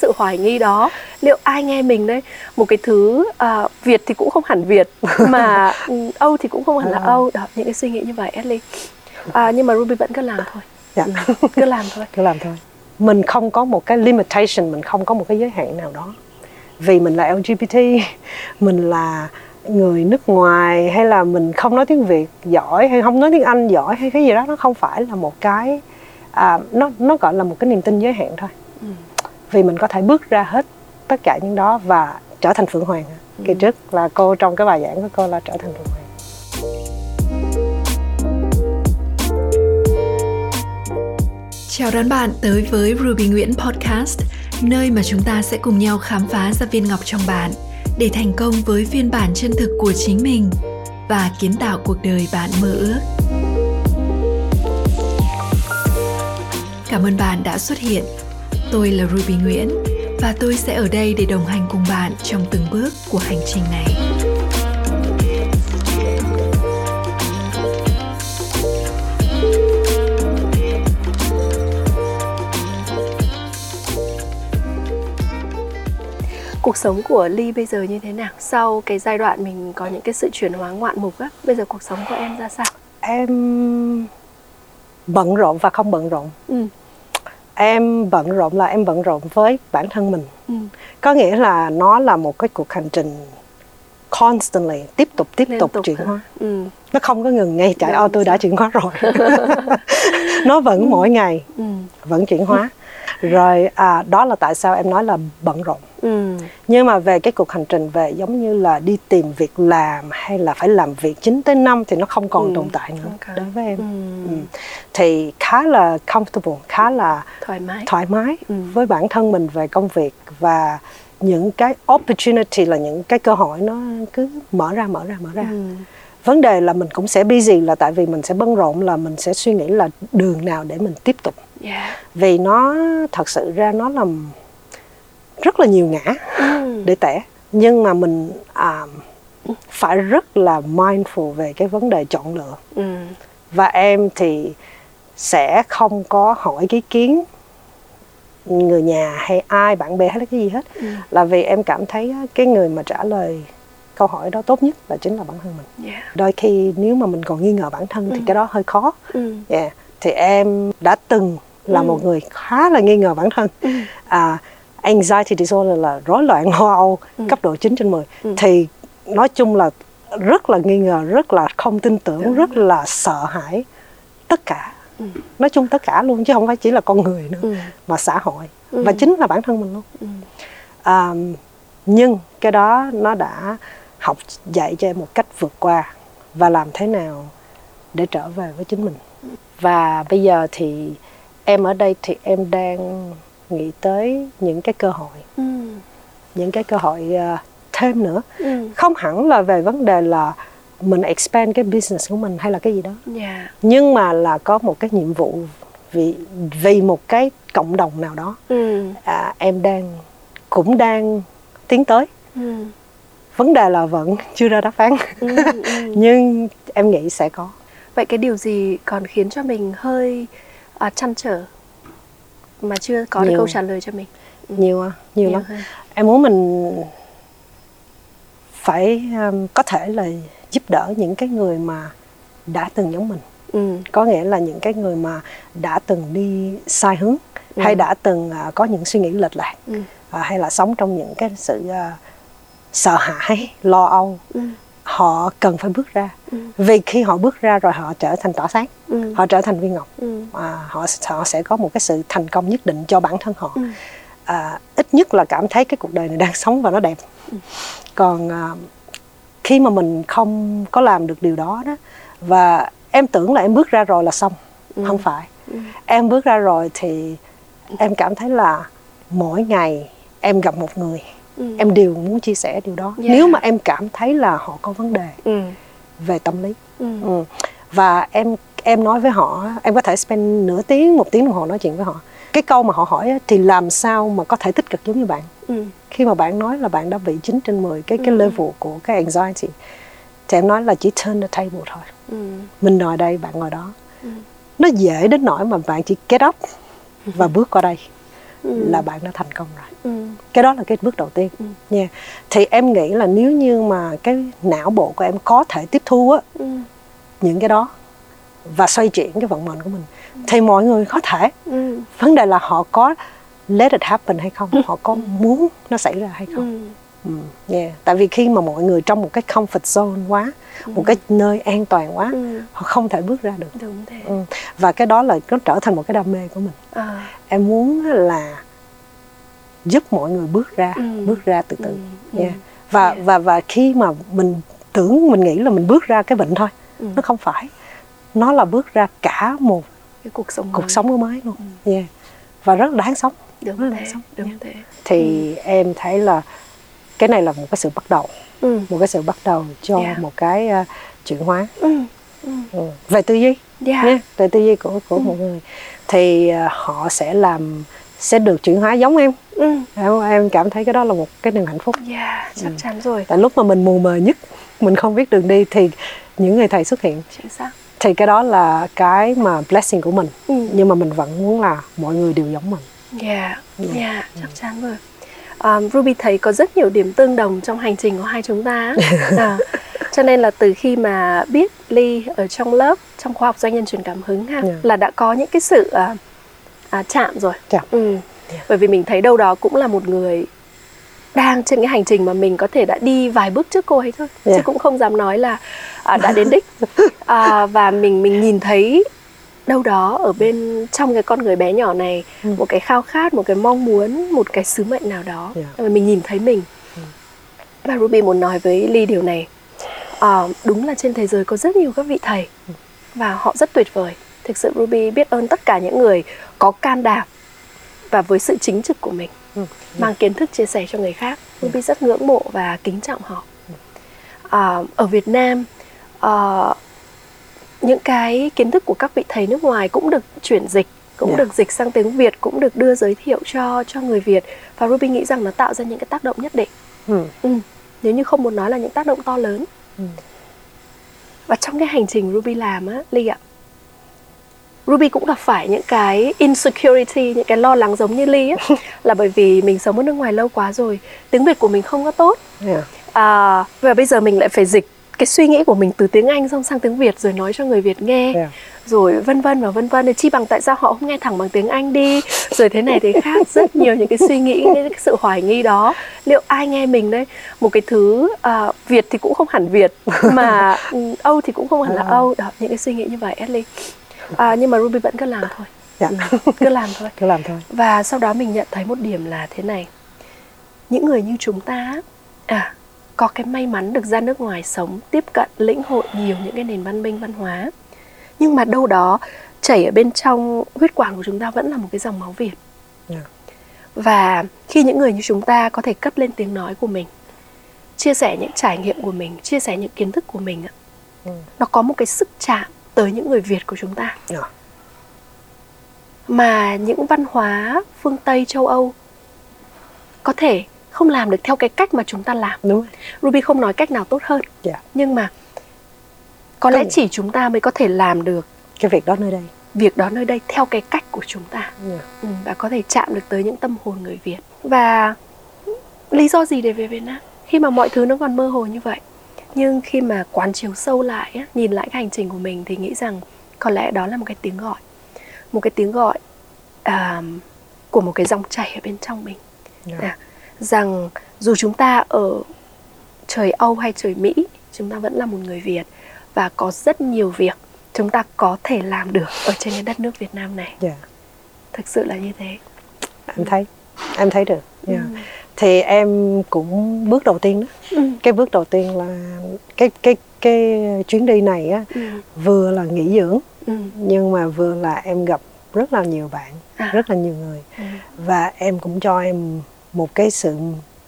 sự hoài nghi đó. Liệu ai nghe mình đây? Một cái thứ uh, việt thì cũng không hẳn việt mà ừ, âu thì cũng không hẳn là à. âu. Đó những cái suy nghĩ như vậy Ashley. À, nhưng mà Ruby vẫn cứ làm thôi. Dạ. ừ, cứ làm thôi. Cứ làm thôi. Mình không có một cái limitation mình không có một cái giới hạn nào đó. Vì mình là LGBT mình là người nước ngoài hay là mình không nói tiếng Việt giỏi hay không nói tiếng Anh giỏi hay cái gì đó nó không phải là một cái à, nó nó gọi là một cái niềm tin giới hạn thôi. Vì mình có thể bước ra hết tất cả những đó và trở thành phượng hoàng ừ. kỳ trước là cô trong cái bài giảng của cô là trở thành phượng hoàng Chào đón bạn tới với Ruby Nguyễn Podcast, nơi mà chúng ta sẽ cùng nhau khám phá ra viên ngọc trong bạn để thành công với phiên bản chân thực của chính mình và kiến tạo cuộc đời bạn mơ ước. Cảm ơn bạn đã xuất hiện. Tôi là Ruby Nguyễn và tôi sẽ ở đây để đồng hành cùng bạn trong từng bước của hành trình này. cuộc sống của Ly bây giờ như thế nào sau cái giai đoạn mình có những cái sự chuyển hóa ngoạn mục á bây giờ cuộc sống của em ra sao em bận rộn và không bận rộn ừ. Em bận rộn là em bận rộn với bản thân mình ừ. có nghĩa là nó là một cái cuộc hành trình constantly tiếp tục tiếp Liên tục, tục chuyển hóa ừ. nó không có ngừng ngay chạy ô tôi đã chuyển hóa rồi nó vẫn ừ. mỗi ngày ừ. vẫn chuyển hóa rồi à, đó là tại sao em nói là bận rộn ừ. nhưng mà về cái cuộc hành trình về giống như là đi tìm việc làm hay là phải làm việc 9 tới năm thì nó không còn ừ. tồn tại nữa okay. đối với em ừ. Ừ. thì khá là comfortable khá là thoải mái thoải mái ừ. với bản thân mình về công việc và những cái opportunity là những cái cơ hội nó cứ mở ra mở ra mở ra ừ vấn đề là mình cũng sẽ busy là tại vì mình sẽ bận rộn là mình sẽ suy nghĩ là đường nào để mình tiếp tục yeah. vì nó thật sự ra nó là rất là nhiều ngã mm. để tẻ nhưng mà mình à, phải rất là mindful về cái vấn đề chọn lựa mm. và em thì sẽ không có hỏi ý kiến người nhà hay ai bạn bè hay cái gì hết mm. là vì em cảm thấy cái người mà trả lời câu hỏi đó tốt nhất là chính là bản thân mình yeah. đôi khi nếu mà mình còn nghi ngờ bản thân thì ừ. cái đó hơi khó ừ. yeah. thì em đã từng là ừ. một người khá là nghi ngờ bản thân ừ. à, anxiety disorder là rối loạn lo âu ừ. cấp độ 9 trên 10 ừ. thì nói chung là rất là nghi ngờ rất là không tin tưởng Đúng rất là sợ hãi tất cả ừ. nói chung tất cả luôn chứ không phải chỉ là con người nữa ừ. mà xã hội ừ. và chính là bản thân mình luôn ừ. à, nhưng cái đó nó đã học dạy cho em một cách vượt qua và làm thế nào để trở về với chính mình và bây giờ thì em ở đây thì em đang nghĩ tới những cái cơ hội ừ. những cái cơ hội uh, thêm nữa ừ. không hẳn là về vấn đề là mình expand cái business của mình hay là cái gì đó yeah. Dạ. nhưng mà là có một cái nhiệm vụ vì vì một cái cộng đồng nào đó ừ. à, em đang cũng đang tiến tới ừ vấn đề là vẫn chưa ra đáp án ừ, ừ. nhưng em nghĩ sẽ có vậy cái điều gì còn khiến cho mình hơi à, chăn trở mà chưa có nhiều. được câu trả lời cho mình ừ. nhiều à nhiều, nhiều lắm hơn. em muốn mình phải um, có thể là giúp đỡ những cái người mà đã từng giống mình ừ. có nghĩa là những cái người mà đã từng đi sai hướng ừ. hay đã từng uh, có những suy nghĩ lệch lạc ừ. uh, hay là sống trong những cái sự uh, sợ hãi lo âu ừ. Họ cần phải bước ra ừ. vì khi họ bước ra rồi họ trở thành tỏa sáng ừ. họ trở thành viên ngọc ừ. à, họ họ sẽ có một cái sự thành công nhất định cho bản thân họ ừ. à, ít nhất là cảm thấy cái cuộc đời này đang sống và nó đẹp ừ. còn à, khi mà mình không có làm được điều đó đó và em tưởng là em bước ra rồi là xong ừ. không phải ừ. em bước ra rồi thì em cảm thấy là mỗi ngày em gặp một người ừ. em đều muốn chia sẻ điều đó yeah. nếu mà em cảm thấy là họ có vấn đề ừ. về tâm lý ừ. Ừ. và em em nói với họ em có thể spend nửa tiếng một tiếng đồng hồ nói chuyện với họ cái câu mà họ hỏi thì làm sao mà có thể tích cực giống như bạn ừ. khi mà bạn nói là bạn đã bị 9 trên 10 cái cái ừ. level của cái anxiety thì em nói là chỉ turn the table thôi ừ. mình ngồi đây bạn ngồi đó ừ. nó dễ đến nỗi mà bạn chỉ get up và bước qua đây ừ. là bạn đã thành công rồi ừ. cái đó là cái bước đầu tiên Ừ. nha thì em nghĩ là nếu như mà cái não bộ của em có thể tiếp thu á Ừ. những cái đó và xoay chuyển cái vận mệnh của mình thì mọi người có thể Ừ. vấn đề là họ có let it happen hay không họ có muốn nó xảy ra hay không Ừ. Ừ, yeah. Tại vì khi mà mọi người trong một cái comfort zone quá, một cái nơi an toàn quá, Ừ. họ không thể bước ra được. đúng thế Ừ. Và cái đó là nó trở thành một cái đam mê của mình. à. Em muốn là giúp mọi người bước ra, Ừ. bước ra từ từ. Ừ. Ừ. Yeah. Và Yeah. và và khi mà mình tưởng mình nghĩ là mình bước ra cái bệnh thôi, Ừ. nó không phải. Nó là bước ra cả một cái cuộc sống cuộc mới. sống mới luôn. Ừ. Yeah. Và rất là đáng sống. đúng rất là thế sống. đúng Yeah. thế Thì em thấy là cái này là một cái sự bắt đầu, ừ. một cái sự bắt đầu cho Yeah. một cái uh, chuyển hóa. Ừ. Ừ. Ừ. về tư duy Yeah. nha về tư duy của của Ừ. một người thì à, họ sẽ làm sẽ được chuyển hóa giống em Ừ. em em cảm thấy cái đó là một cái niềm hạnh phúc Yeah, chắc Ừ. chắn rồi tại lúc mà mình mù mờ nhất mình không biết đường đi thì những người thầy xuất hiện chính xác thì cái đó là cái mà blessing của mình ừ. nhưng mà mình vẫn muốn là mọi người đều giống mình Yeah, Ừ. yeah, chắc chắn rồi. Um, Ruby thấy có rất nhiều điểm tương đồng trong hành trình của hai chúng ta. à, cho nên là từ khi mà biết Ly ở trong lớp trong khoa học doanh nhân truyền cảm hứng ha, Yeah. là đã có những cái sự à, à, chạm rồi. Chạm. Ừ. Yeah. Bởi vì mình thấy đâu đó cũng là một người đang trên cái hành trình mà mình có thể đã đi vài bước trước cô ấy thôi, chứ Yeah. cũng không dám nói là à, đã đến đích. à, và mình mình nhìn thấy đâu đó ở bên trong cái con người bé nhỏ này Ừ. một cái khao khát một cái mong muốn một cái sứ mệnh nào đó Yeah. và mình nhìn thấy mình Ừ. và Ruby muốn nói với Ly điều này à, đúng là trên thế giới có rất nhiều các vị thầy Ừ. và họ rất tuyệt vời thực sự Ruby biết ơn tất cả những người có can đảm và với sự chính trực của mình Ừ. mang kiến thức chia sẻ cho người khác Ruby rất ngưỡng mộ và kính trọng họ à, ở Việt Nam à, những cái kiến thức của các vị thầy nước ngoài cũng được chuyển dịch cũng Yeah. được dịch sang tiếng Việt cũng được đưa giới thiệu cho cho người Việt và Ruby nghĩ rằng nó tạo ra những cái tác động nhất định ừ. ừ. nếu như không muốn nói là những tác động to lớn Ừ. và trong cái hành trình Ruby làm á Ly ạ Ruby cũng gặp phải những cái insecurity những cái lo lắng giống như Ly á là bởi vì mình sống ở nước ngoài lâu quá rồi tiếng Việt của mình không có tốt Yeah. à, và bây giờ mình lại phải dịch cái suy nghĩ của mình từ tiếng Anh xong sang tiếng Việt rồi nói cho người Việt nghe. Yeah. rồi vân vân và vân vân thì chi bằng tại sao họ không nghe thẳng bằng tiếng Anh đi? Rồi thế này thế khác rất nhiều những cái suy nghĩ cái, cái sự hoài nghi đó. Liệu ai nghe mình đây một cái thứ à, Việt thì cũng không hẳn Việt mà ừ, Âu thì cũng không hẳn là À. Âu. Đó những cái suy nghĩ như vậy Ashley à, nhưng mà Ruby vẫn cứ làm thôi. Dạ. ừ, cứ làm thôi. Cứ làm thôi. Và sau đó mình nhận thấy một điểm là thế này. Những người như chúng ta à có cái may mắn được ra nước ngoài sống tiếp cận lĩnh hội nhiều những cái nền văn minh văn hóa nhưng mà đâu đó chảy ở bên trong huyết quản của chúng ta vẫn là một cái dòng máu việt Yeah. và khi những người như chúng ta có thể cất lên tiếng nói của mình chia sẻ những trải nghiệm của mình chia sẻ những kiến thức của mình Ừ. nó có một cái sức chạm tới những người việt của chúng ta Yeah. mà những văn hóa phương Tây châu Âu có thể không làm được theo cái cách mà chúng ta làm. đúng rồi. Ruby không nói cách nào tốt hơn, Dạ. nhưng mà có lẽ chỉ chúng ta mới có thể làm được cái việc đó nơi đây việc đó nơi đây theo cái cách của chúng ta Yeah. ừ, và có thể chạm được tới những tâm hồn người Việt. Và lý do gì để về Việt Nam khi mà mọi thứ nó còn mơ hồ như vậy? Nhưng khi mà quán chiếu sâu lại, á, nhìn lại cái hành trình của mình thì nghĩ rằng có lẽ đó là một cái tiếng gọi, một cái tiếng gọi à, của một cái dòng chảy ở bên trong mình. Yeah. À, rằng dù chúng ta ở trời Âu hay trời Mỹ, chúng ta vẫn là một người Việt và có rất nhiều việc chúng ta có thể làm được ở trên cái đất nước Việt Nam này. Yeah. Thực sự là như thế. em thấy em thấy được yeah. Ừ. thì em cũng bước đầu tiên đó Ừ. cái bước đầu tiên là cái cái cái chuyến đi này á Ừ. vừa là nghỉ dưỡng Ừ. nhưng mà vừa là em gặp rất là nhiều bạn À. rất là nhiều người Ừ. và em cũng cho em một cái sự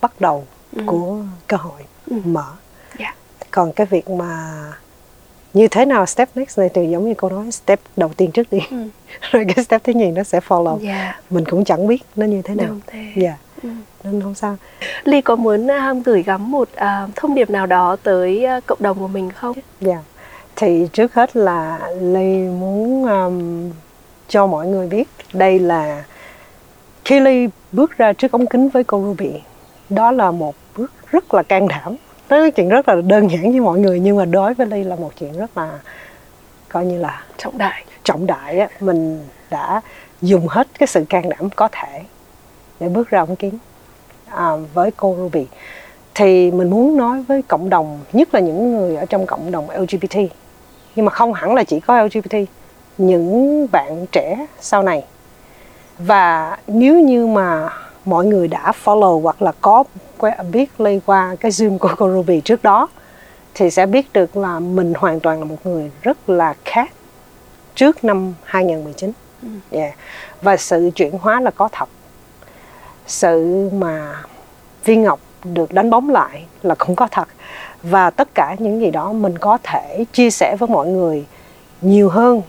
bắt đầu Ừ. của cơ hội Ừ. mở Dạ. còn cái việc mà như thế nào step next này thì giống như cô nói step đầu tiên trước đi Ừ. rồi cái step thứ nhì nó sẽ follow Dạ. mình cũng chẳng biết nó như thế nào Đúng thế. dạ Ừ. nên không sao Ly có muốn à, gửi gắm một à, thông điệp nào đó tới à, cộng đồng của mình không? Dạ. Thì trước hết là Ly muốn um, cho mọi người biết đây là khi ly bước ra trước ống kính với cô ruby. Đó là một bước rất là can đảm. Đó là chuyện rất là đơn giản với mọi người nhưng mà đối với ly là một chuyện rất là coi như là trọng đại. trọng đại á. Mình đã dùng hết cái sự can đảm có thể để bước ra ống kính à, với cô Ruby. Thì mình muốn nói với cộng đồng nhất là những người ở trong cộng đồng LGBT nhưng mà không hẳn là chỉ có LGBT những bạn trẻ sau này và nếu như mà mọi người đã follow hoặc là có biết lây qua cái zoom của cô Ruby trước đó thì sẽ biết được là mình hoàn toàn là một người rất là khác trước năm 2019. Ừ. Yeah. Và sự chuyển hóa là có thật. Sự mà viên ngọc được đánh bóng lại là cũng có thật. Và tất cả những gì đó mình có thể chia sẻ với mọi người nhiều hơn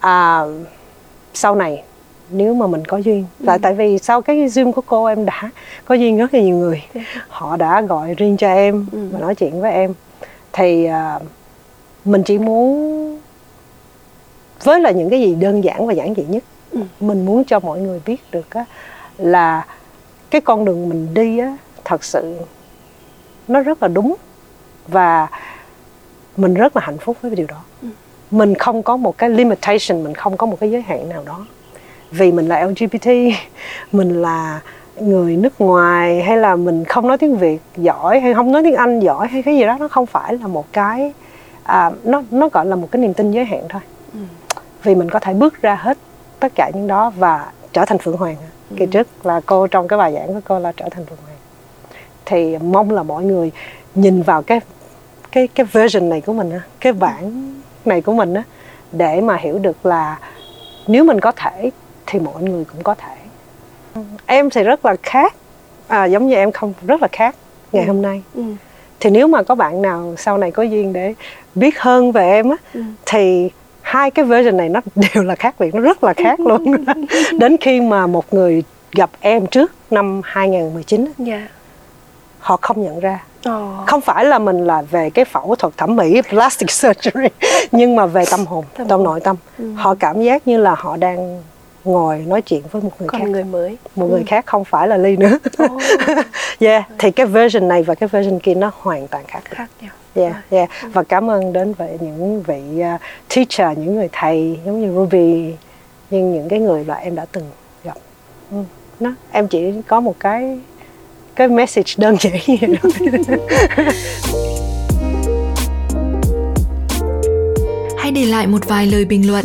à, sau này nếu mà mình có duyên ừ. tại tại vì sau cái zoom của cô em đã có duyên rất là nhiều người dạ. họ đã gọi riêng cho em ừ. và nói chuyện với em thì uh, mình chỉ muốn với là những cái gì đơn giản và giản dị nhất ừ. mình muốn cho mọi người biết được á, là cái con đường mình đi á, thật sự nó rất là đúng và mình rất là hạnh phúc với điều đó ừ. mình không có một cái limitation mình không có một cái giới hạn nào đó vì mình là lgbt mình là người nước ngoài hay là mình không nói tiếng việt giỏi hay không nói tiếng anh giỏi hay cái gì đó nó không phải là một cái à, nó nó gọi là một cái niềm tin giới hạn thôi ừ. vì mình có thể bước ra hết tất cả những đó và trở thành phượng hoàng ừ. kỳ trước là cô trong cái bài giảng của cô là trở thành phượng hoàng thì mong là mọi người nhìn vào cái cái cái version này của mình cái bản này của mình á để mà hiểu được là nếu mình có thể thì mọi người cũng có thể em thì rất là khác à, giống như em không rất là khác ngày ừ. hôm nay ừ. thì nếu mà có bạn nào sau này có duyên để biết hơn về em á ừ. thì hai cái version này nó đều là khác biệt nó rất là khác luôn đến khi mà một người gặp em trước năm 2019 yeah. họ không nhận ra Oh. không phải là mình là về cái phẫu thuật thẩm mỹ plastic surgery nhưng mà về tâm hồn tâm trong nội tâm ừ. họ cảm giác như là họ đang ngồi nói chuyện với một người Còn khác. người mới. Một ừ. người khác không phải là ly nữa. Oh. yeah thì cái version này và cái version kia nó hoàn toàn khác khác nhau. Yeah yeah. Ừ. và cảm ơn đến vậy những vị uh, teacher những người thầy giống như Ruby nhưng những cái người là em đã từng gặp. Ừ. nó em chỉ có một cái cái message đơn giản như vậy hãy để lại một vài lời bình luận